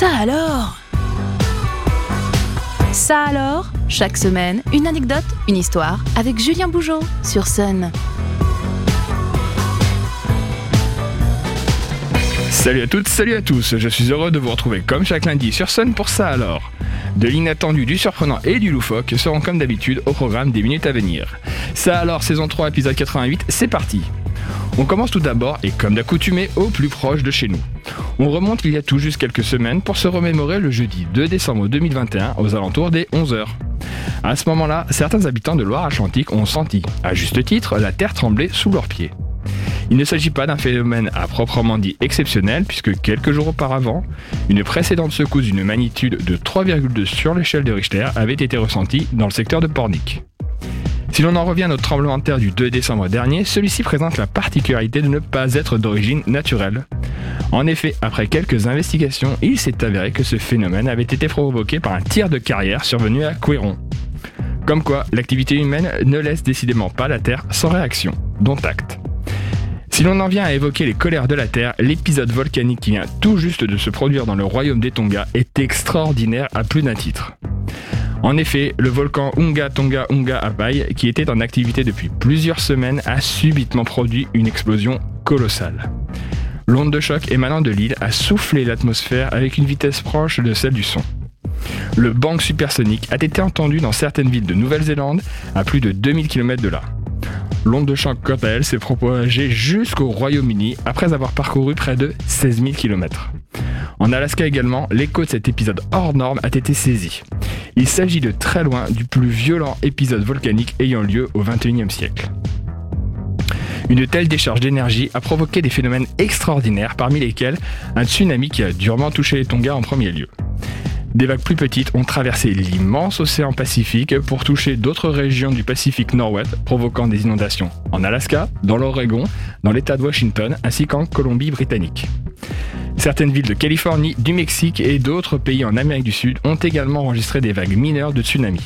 Ça alors? Ça alors Chaque semaine, une anecdote, une histoire avec Julien Bougeot sur Sun. Salut à toutes, salut à tous, je suis heureux de vous retrouver comme chaque lundi sur Sun pour ça alors. De l'inattendu, du surprenant et du loufoque seront comme d'habitude au programme des minutes à venir. Ça alors, saison 3, épisode 88, c'est parti On commence tout d'abord, et comme d'accoutumé, au plus proche de chez nous. On remonte il y a tout juste quelques semaines pour se remémorer le jeudi 2 décembre 2021 aux alentours des 11h. À ce moment-là, certains habitants de Loire-Atlantique ont senti, à juste titre, la terre trembler sous leurs pieds. Il ne s'agit pas d'un phénomène à proprement dit exceptionnel, puisque quelques jours auparavant, une précédente secousse d'une magnitude de 3,2 sur l'échelle de Richter avait été ressentie dans le secteur de Pornic. Si l'on en revient à notre tremblement de terre du 2 décembre dernier, celui-ci présente la particularité de ne pas être d'origine naturelle. En effet, après quelques investigations, il s'est avéré que ce phénomène avait été provoqué par un tir de carrière survenu à Couéron. Comme quoi, l'activité humaine ne laisse décidément pas la Terre sans réaction, dont acte. Si l'on en vient à évoquer les colères de la Terre, l'épisode volcanique qui vient tout juste de se produire dans le royaume des Tonga est extraordinaire à plus d'un titre. En effet, le volcan Unga Tonga Unga Apai, qui était en activité depuis plusieurs semaines, a subitement produit une explosion colossale. L'onde de choc émanant de l'île a soufflé l'atmosphère avec une vitesse proche de celle du son. Le bang supersonique a été entendu dans certaines villes de Nouvelle-Zélande à plus de 2000 km de là. L'onde de choc, quant à elle, s'est propagée jusqu'au Royaume-Uni après avoir parcouru près de 16 000 km. En Alaska également, l'écho de cet épisode hors norme a été saisi. Il s'agit de très loin du plus violent épisode volcanique ayant lieu au XXIe siècle. Une telle décharge d'énergie a provoqué des phénomènes extraordinaires, parmi lesquels un tsunami qui a durement touché les Tonga en premier lieu. Des vagues plus petites ont traversé l'immense océan Pacifique pour toucher d'autres régions du Pacifique Nord-Ouest, provoquant des inondations en Alaska, dans l'Oregon, dans l'État de Washington, ainsi qu'en Colombie-Britannique. Certaines villes de Californie, du Mexique et d'autres pays en Amérique du Sud ont également enregistré des vagues mineures de tsunami.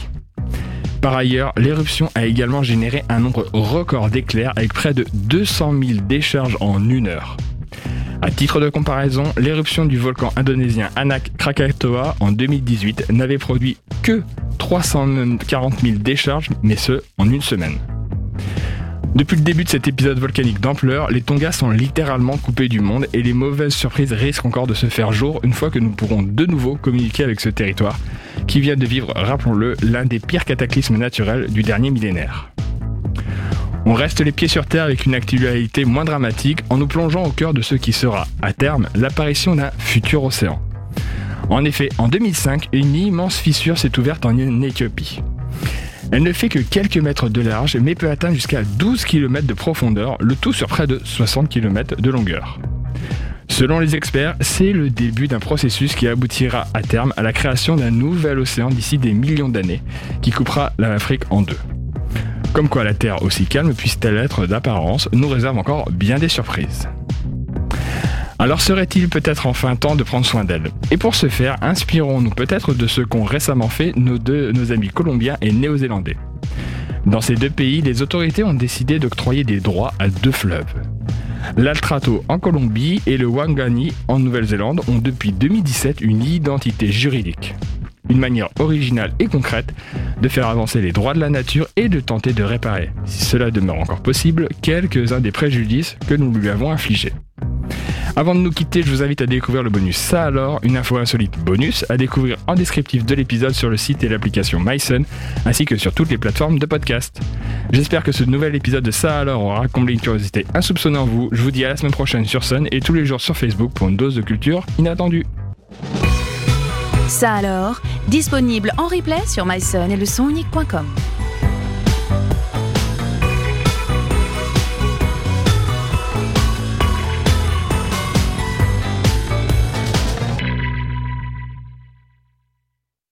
Par ailleurs, l'éruption a également généré un nombre record d'éclairs avec près de 200 000 décharges en une heure. À titre de comparaison, l'éruption du volcan indonésien Anak Krakatoa en 2018 n'avait produit que 340 000 décharges, mais ce, en une semaine. Depuis le début de cet épisode volcanique d'ampleur, les Tonga sont littéralement coupés du monde et les mauvaises surprises risquent encore de se faire jour une fois que nous pourrons de nouveau communiquer avec ce territoire, qui vient de vivre, rappelons-le, l'un des pires cataclysmes naturels du dernier millénaire. On reste les pieds sur terre avec une actualité moins dramatique en nous plongeant au cœur de ce qui sera, à terme, l'apparition d'un futur océan. En effet, en 2005, une immense fissure s'est ouverte en Éthiopie. Elle ne fait que quelques mètres de large, mais peut atteindre jusqu'à 12 km de profondeur, le tout sur près de 60 km de longueur. Selon les experts, c'est le début d'un processus qui aboutira à terme à la création d'un nouvel océan d'ici des millions d'années, qui coupera l'Afrique en deux. Comme quoi la Terre, aussi calme puisse-t-elle être d'apparence, nous réserve encore bien des surprises. Alors serait-il peut-être enfin temps de prendre soin d'elle Et pour ce faire, inspirons-nous peut-être de ce qu'ont récemment fait nos, amis colombiens et néo-zélandais. Dans ces deux pays, les autorités ont décidé d'octroyer des droits à deux fleuves. L'Altrato en Colombie et le Wangani en Nouvelle-Zélande ont depuis 2017 une identité juridique une manière originale et concrète de faire avancer les droits de la nature et de tenter de réparer, si cela demeure encore possible, quelques-uns des préjudices que nous lui avons infligés. Avant de nous quitter, je vous invite à découvrir le bonus Ça alors, une info insolite bonus à découvrir en descriptif de l'épisode sur le site et l'application MySun, ainsi que sur toutes les plateformes de podcast. J'espère que ce nouvel épisode de Ça alors aura comblé une curiosité insoupçonnée en vous. Je vous dis à la semaine prochaine sur Sun et tous les jours sur Facebook pour une dose de culture inattendue. Ça alors, disponible en replay sur myson et le